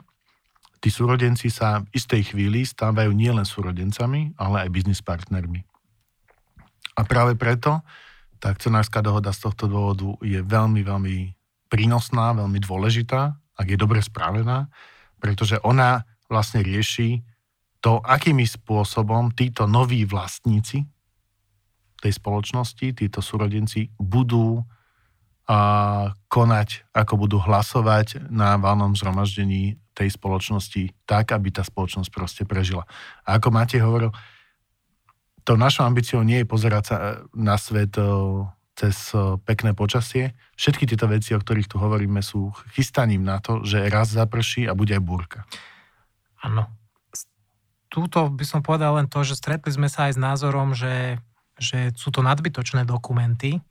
tí súrodenci sa v istej chvíli stávajú nielen súrodencami, ale aj biznis partnermi. A práve preto tá akcionárska dohoda z tohto dôvodu je veľmi, veľmi prínosná, veľmi dôležitá, ak je dobre správená, pretože ona vlastne rieši to, akými spôsobom títo noví vlastníci tej spoločnosti, títo súrodenci budú a konať, ako budú hlasovať na valnom zhromaždení tej spoločnosti tak, aby tá spoločnosť proste prežila. A ako Matej hovoril, to našou ambíciou nie je pozerať sa na svet cez pekné počasie. Všetky tieto veci, o ktorých tu hovoríme, sú chystaním na to, že raz zaprší a bude aj búrka. Áno. Túto by som povedal len to, že stretli sme sa aj s názorom, že, že sú to nadbytočné dokumenty,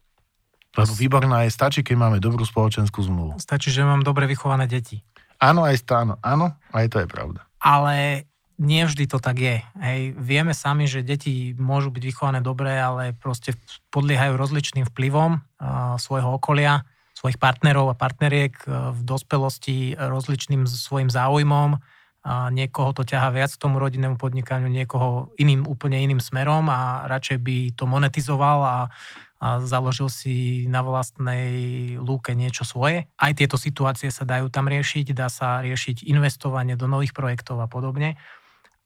lebo výborná je, stačí, keď máme dobrú spoločenskú zmluvu. Stačí, že mám dobre vychované deti. Áno, aj stáno. Áno, aj to je pravda. Ale nie vždy to tak je. Hej. Vieme sami, že deti môžu byť vychované dobre, ale proste podliehajú rozličným vplyvom uh, svojho okolia, svojich partnerov a partneriek uh, v dospelosti rozličným svojim záujmom. A niekoho to ťaha viac k tomu rodinnému podnikaniu, niekoho iným, úplne iným smerom a radšej by to monetizoval a a založil si na vlastnej lúke niečo svoje. Aj tieto situácie sa dajú tam riešiť, dá sa riešiť investovanie do nových projektov a podobne.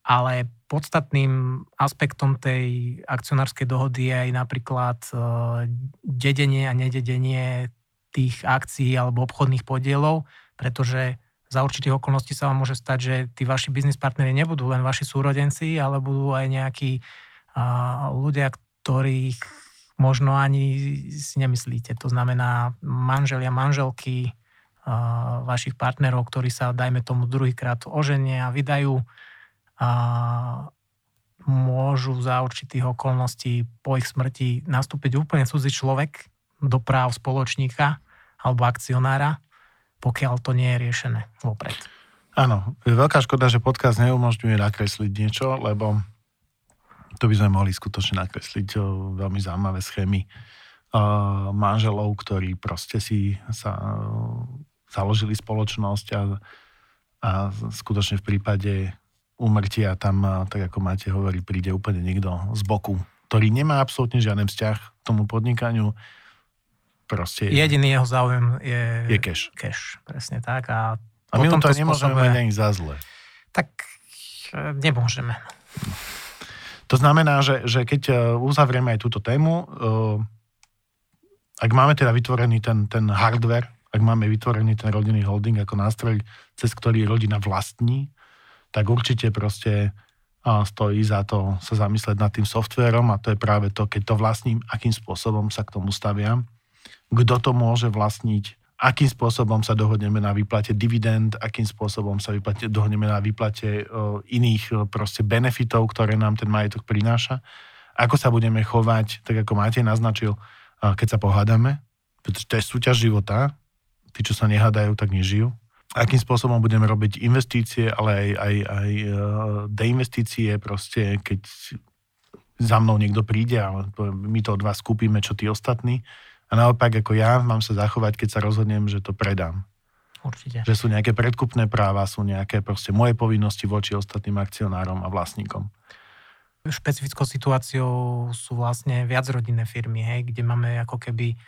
Ale podstatným aspektom tej akcionárskej dohody je aj napríklad e, dedenie a nededenie tých akcií alebo obchodných podielov, pretože za určitých okolností sa vám môže stať, že tí vaši biznis partneri nebudú len vaši súrodenci, ale budú aj nejakí ľudia, ktorých možno ani si nemyslíte. To znamená manželia, manželky uh, vašich partnerov, ktorí sa, dajme tomu, druhýkrát oženia a vydajú môžu za určitých okolností po ich smrti nastúpiť úplne cudzí človek do práv spoločníka alebo akcionára, pokiaľ to nie je riešené vopred. Áno, je veľká škoda, že podcast neumožňuje nakresliť niečo, lebo to by sme mohli skutočne nakresliť veľmi zaujímavé schémy manželov, ktorí proste si sa založili spoločnosť a, a skutočne v prípade úmrtia tam, tak ako máte hovorí, príde úplne niekto z boku, ktorý nemá absolútne žiaden vzťah k tomu podnikaniu. Proste Jediný jeho záujem je, je cash. cash. Presne tak. A, a my mu to nemôžeme mať ani za zle. Tak nemôžeme. To znamená, že, že keď e, uzavrieme aj túto tému, e, ak máme teda vytvorený ten, ten hardware, ak máme vytvorený ten rodinný holding ako nástroj, cez ktorý rodina vlastní, tak určite proste stojí za to sa zamyslieť nad tým softverom a to je práve to, keď to vlastním, akým spôsobom sa k tomu staviam, kto to môže vlastniť, akým spôsobom sa dohodneme na výplate dividend, akým spôsobom sa vyplate, dohodneme na výplate o, iných o, proste benefitov, ktoré nám ten majetok prináša, ako sa budeme chovať, tak ako Matej naznačil, o, keď sa pohádame, pretože to je súťaž života, tí, čo sa nehádajú, tak nežijú. Akým spôsobom budeme robiť investície, ale aj, aj, aj deinvestície, proste keď za mnou niekto príde a my to od vás kúpime, čo tí ostatní, a naopak, ako ja mám sa zachovať, keď sa rozhodnem, že to predám. Určite. Že sú nejaké predkupné práva, sú nejaké proste moje povinnosti voči ostatným akcionárom a vlastníkom. Špecifickou situáciou sú vlastne viacrodinné firmy, hej, kde máme ako keby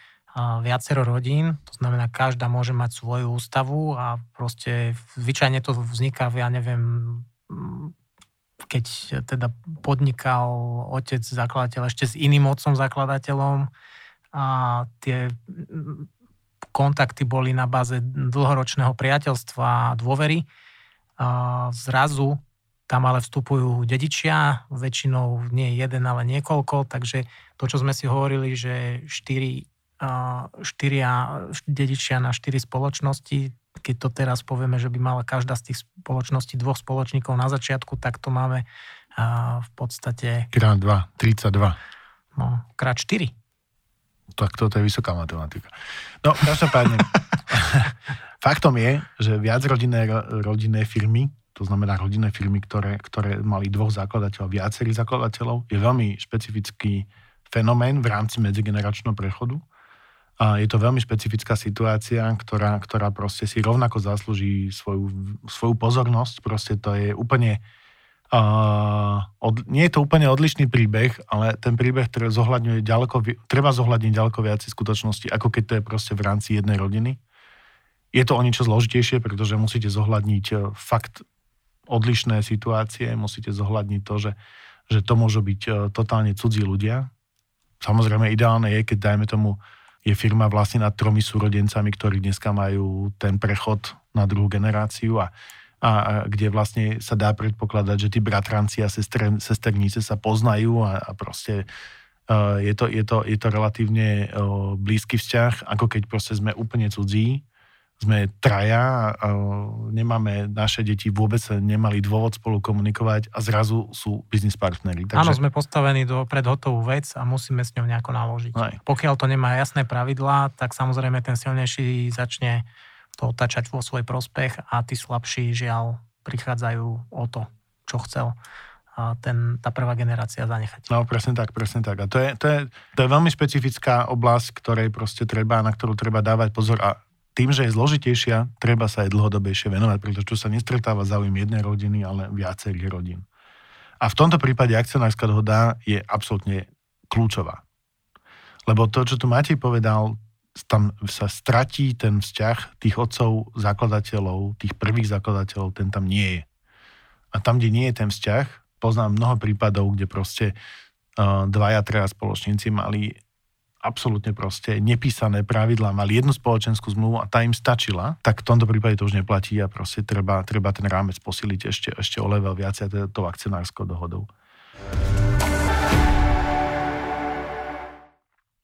viacero rodín, to znamená, každá môže mať svoju ústavu a proste zvyčajne to vzniká, ja neviem, keď teda podnikal otec zakladateľ ešte s iným otcom zakladateľom, a tie kontakty boli na báze dlhoročného priateľstva a dôvery. A zrazu tam ale vstupujú dedičia, väčšinou nie jeden, ale niekoľko, takže to, čo sme si hovorili, že štyri, štyria dedičia na štyri spoločnosti, keď to teraz povieme, že by mala každá z tých spoločností dvoch spoločníkov na začiatku, tak to máme v podstate... Krát 2, 32. No, krát 4. Tak toto je vysoká matematika. No, každopádne, <laughs> faktom je, že viac rodinné, rodinné firmy, to znamená rodinné firmy, ktoré, ktoré mali dvoch zakladateľov, viacerých zakladateľov, je veľmi špecifický fenomén v rámci medzigeneračného prechodu. A je to veľmi špecifická situácia, ktorá, ktorá proste si rovnako zaslúži svoju, svoju pozornosť. Proste to je úplne Od, nie je to úplne odlišný príbeh, ale ten príbeh zohľadňuje ďaleko, treba zohľadniť ďaleko viac skutočnosti, ako keď to je proste v rámci jednej rodiny. Je to o niečo zložitejšie, pretože musíte zohľadniť e, fakt odlišné situácie, musíte zohľadniť to, že, že to môžu byť e, totálne cudzí ľudia. Samozrejme, ideálne je, keď dajme tomu, je firma vlastne nad tromi súrodencami, ktorí dneska majú ten prechod na druhú generáciu a a, kde vlastne sa dá predpokladať, že tí bratranci a sestr, sesternice sa poznajú a, a proste uh, je, to, je, to, je to relatívne uh, blízky vzťah, ako keď proste sme úplne cudzí, sme traja, uh, nemáme, naše deti vôbec nemali dôvod spolu komunikovať a zrazu sú biznis partneri. Takže... Áno, sme postavení do predhotovú vec a musíme s ňou nejako naložiť. Aj. Pokiaľ to nemá jasné pravidlá, tak samozrejme ten silnejší začne to otačať vo svoj prospech a tí slabší žiaľ prichádzajú o to, čo chcel ten, tá prvá generácia zanechať. No, presne tak, presne tak. A to je, to je, to je veľmi špecifická oblasť, ktorej proste treba, na ktorú treba dávať pozor a tým, že je zložitejšia, treba sa aj dlhodobejšie venovať, pretože tu sa nestretáva záujem jednej rodiny, ale viacerých rodín. A v tomto prípade akcionárska dohoda je absolútne kľúčová. Lebo to, čo tu Matej povedal, tam sa stratí ten vzťah tých otcov zakladateľov, tých prvých zakladateľov, ten tam nie je. A tam, kde nie je ten vzťah, poznám mnoho prípadov, kde proste uh, dvaja, treja spoločníci mali absolútne proste nepísané pravidlá, mali jednu spoločenskú zmluvu a tá im stačila, tak v tomto prípade to už neplatí a proste treba, treba ten rámec posiliť ešte, ešte o level viacej tou akcionárskou dohodou.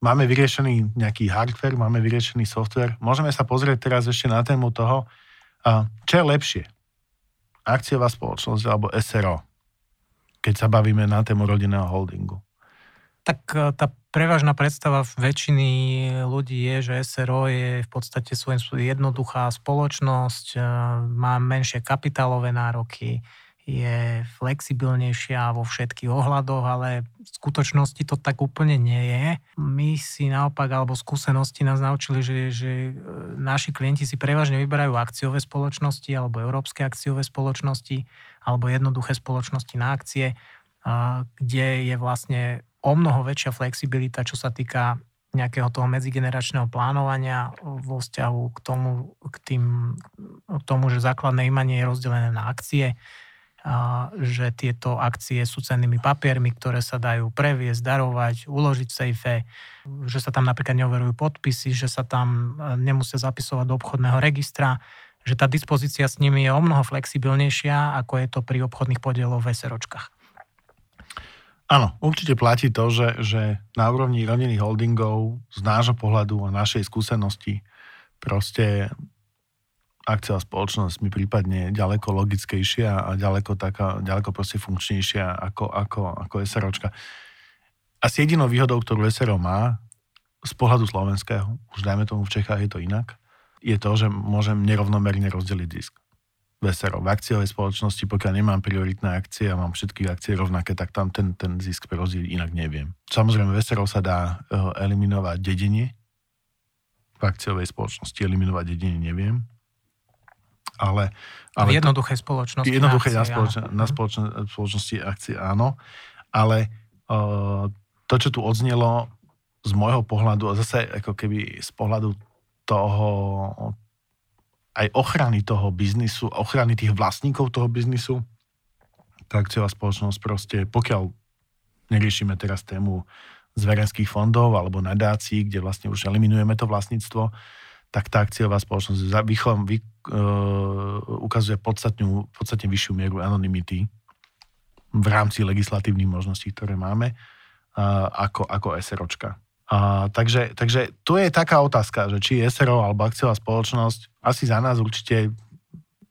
Máme vyriešený nejaký hardware, máme vyriešený software. Môžeme sa pozrieť teraz ešte na tému toho, čo je lepšie. Akciová spoločnosť alebo SRO, keď sa bavíme na tému rodinného holdingu. Tak e, tá prevažná predstava väčšiny ľudí je, že SRO je v podstate svojím jednoduchá spoločnosť, e, má menšie kapitálové nároky, je flexibilnejšia vo všetkých ohľadoch, ale v skutočnosti to tak úplne nie je. My si naopak, alebo skúsenosti nás naučili, že, že e, naši klienti si prevažne vyberajú akciové spoločnosti alebo európske akciové spoločnosti alebo jednoduché spoločnosti na akcie, kde je vlastne o mnoho väčšia flexibilita, čo sa týka nejakého toho medzigeneračného plánovania vo vzťahu k tomu, k, tým, k tomu, že základné imanie je rozdelené na akcie, že tieto akcie sú cennými papiermi, ktoré sa dajú previesť, darovať, uložiť v sejfe, že sa tam napríklad neoverujú podpisy, že sa tam e, nemusia zapisovať do obchodného registra, že tá dispozícia s nimi je o mnoho flexibilnejšia, ako je to pri obchodných podieloch v SROčkách. Áno, určite platí to, že, že na úrovni rodinných holdingov z nášho pohľadu a našej skúsenosti proste akciová spoločnosť mi prípadne ďaleko logickejšia a ďaleko, taká, ďaleko proste funkčnejšia ako, ako, ako SROčka. Asi jedinou výhodou, ktorú SRO má, z pohľadu slovenského, už dajme tomu v Čechách je to inak, je to, že môžem nerovnomerne rozdeliť zisk. V SRO, v akciovej spoločnosti, pokiaľ nemám prioritné akcie a mám všetky akcie rovnaké, tak tam ten, ten zisk rozdeliť inak neviem. Samozrejme, v SRO sa dá eh, eliminovať dedenie, v akciovej spoločnosti eliminovať dedenie neviem, ale... ale v jednoduchej spoločnosti. Jednoduché na, spoločn- na spoločn- spoločnosti akcie áno, ale uh, to, čo tu odznelo z môjho pohľadu, a zase ako keby z pohľadu toho aj ochrany toho biznisu, ochrany tých vlastníkov toho biznisu, tak akciová spoločnosť proste, pokiaľ neriešime teraz tému zverejnských fondov alebo nadácií, kde vlastne už eliminujeme to vlastníctvo, tak tá akciová spoločnosť vy, vy, uh, ukazuje podstatnú, podstatne vyššiu mieru anonymity v rámci legislatívnych možností, ktoré máme, ako, ako SROčka. A, takže, takže tu je taká otázka, že či SRO alebo akciová spoločnosť, asi za nás určite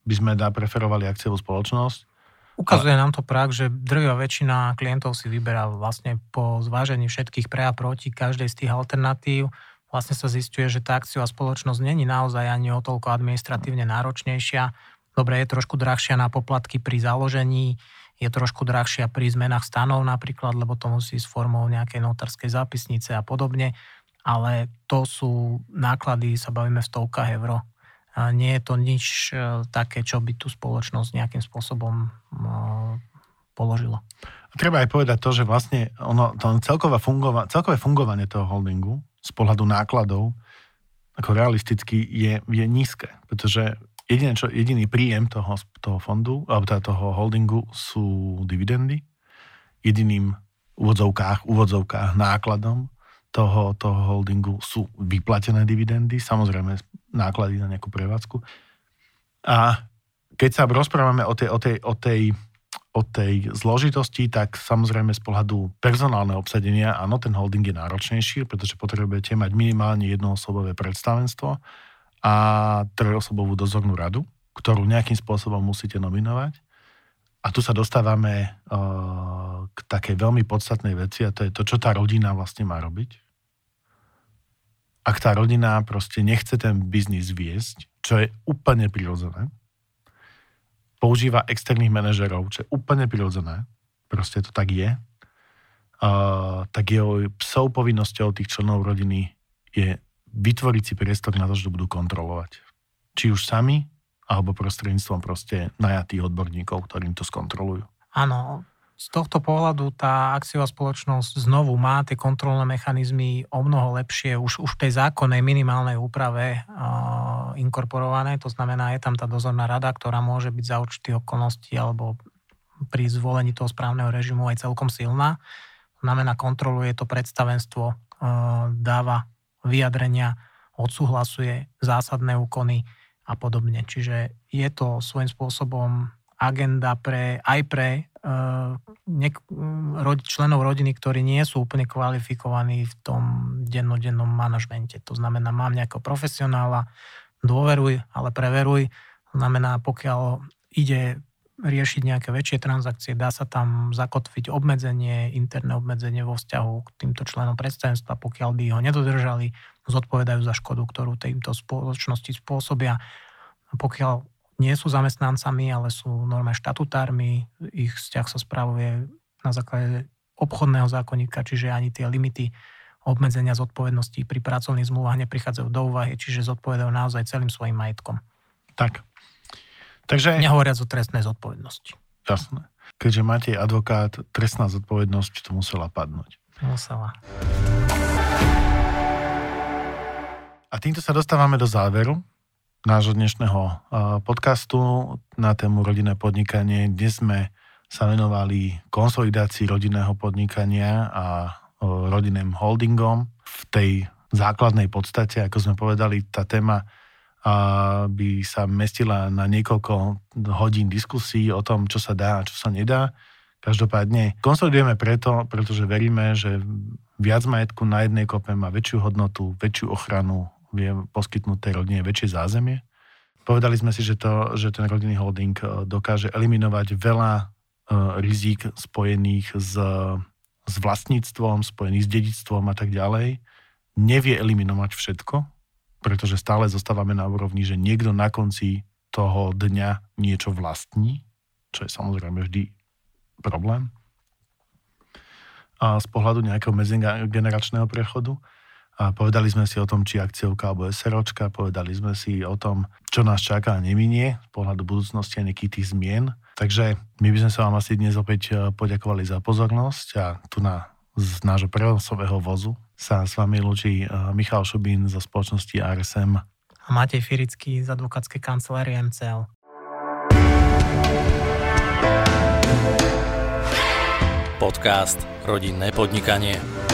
by sme preferovali akciovú spoločnosť. Ukazuje ale... nám to prak, že drvia väčšina klientov si vyberá vlastne po zvážení všetkých pre a proti každej z tých alternatív. Vlastne sa zistuje, že tá akciová spoločnosť není naozaj ani o toľko administratívne náročnejšia. Dobre, je trošku drahšia na poplatky pri založení, je trošku drahšia pri zmenách stanov napríklad, lebo to musí s formou nejakej notárskej zápisnice a podobne, ale to sú náklady, sa bavíme v stovkách eur. Nie je to nič e, také, čo by tú spoločnosť nejakým spôsobom e, položilo. Treba aj povedať to, že vlastne ono, to celkové, fungova- celkové fungovanie toho holdingu z pohľadu nákladov ako realisticky je, je nízke, pretože Jediné, čo, jediný príjem toho, toho fondu, alebo teda toho holdingu sú dividendy. Jediným úvodzovkách, úvodzovkách nákladom toho, toho holdingu sú vyplatené dividendy, samozrejme náklady na nejakú prevádzku. A keď sa rozprávame o tej, o tej, o tej, o tej zložitosti, tak samozrejme z pohľadu personálneho obsadenia, áno, ten holding je náročnejší, pretože potrebujete mať minimálne jednoosobové predstavenstvo, a trojosobovú dozornú radu, ktorú nejakým spôsobom musíte nominovať. A tu sa dostávame uh, k takej veľmi podstatnej veci a to je to, čo tá rodina vlastne má robiť. Ak tá rodina proste nechce ten biznis viesť, čo je úplne prirodzené, používa externých manažerov, čo je úplne prirodzené, proste to tak je, uh, tak jeho psou povinnosťou tých členov rodiny je vytvoriť si priestor na to, že to budú kontrolovať. Či už sami, alebo prostredníctvom proste najatých odborníkov, ktorým to skontrolujú. Áno, z tohto pohľadu tá akciová spoločnosť znovu má tie kontrolné mechanizmy o mnoho lepšie už, už v tej zákonnej minimálnej úprave uh, inkorporované. To znamená, je tam tá dozorná rada, ktorá môže byť za určitých okolností alebo pri zvolení toho správneho režimu aj celkom silná. To znamená, kontroluje to predstavenstvo, uh, dáva vyjadrenia, odsúhlasuje zásadné úkony a podobne. Čiže je to svojím spôsobom agenda pre, aj pre členov rodiny, ktorí nie sú úplne kvalifikovaní v tom dennodennom manažmente. To znamená, mám nejakého profesionála, dôveruj, ale preveruj. Znamená, pokiaľ ide riešiť nejaké väčšie transakcie, dá sa tam zakotviť obmedzenie, interné obmedzenie vo vzťahu k týmto členom predstavenstva, pokiaľ by ho nedodržali, zodpovedajú za škodu, ktorú týmto spoločnosti spôsobia. Pokiaľ nie sú zamestnancami, ale sú normálne štatutármi, ich vzťah sa spravuje na základe obchodného zákonníka, čiže ani tie limity obmedzenia zodpovednosti pri pracovných zmluvách neprichádzajú do úvahy, čiže zodpovedajú naozaj celým svojim majetkom. Tak, Takže... Nehovoriac o trestnej zodpovednosti. Jasné. Keďže máte advokát, trestná zodpovednosť to musela padnúť. Musela. A týmto sa dostávame do záveru nášho dnešného podcastu na tému rodinné podnikanie. Dnes sme sa venovali konsolidácii rodinného podnikania a rodinným holdingom. V tej základnej podstate, ako sme povedali, tá téma by sa mestila na niekoľko hodín diskusí o tom, čo sa dá a čo sa nedá. Každopádne konsolidujeme preto, pretože veríme, že viac majetku na jednej kope má väčšiu hodnotu, väčšiu ochranu, vie poskytnúť tej rodine väčšie zázemie. Povedali sme si, že, to, že ten rodinný holding e, dokáže eliminovať veľa uh, rizík spojených s, s vlastníctvom, spojených s dedictvom a tak ďalej. Nevie eliminovať všetko, pretože stále zostávame na úrovni, že niekto na konci toho dňa niečo vlastní, čo je samozrejme vždy problém. A z pohľadu nejakého medzigeneračného prechodu. A povedali sme si o tom, či akciovka alebo SROčka, povedali sme si o tom, čo nás čaká a neminie z pohľadu budúcnosti a nejakých tých zmien. Takže my by sme sa vám asi dnes opäť e, poďakovali za pozornosť a tu na z nášho prenosového vozu sa s vami lúči eh, Michal Šubín zo spoločnosti RSM. A Matej Firický z advokátskej kancelárie MCL. Podcast Rodinné podnikanie.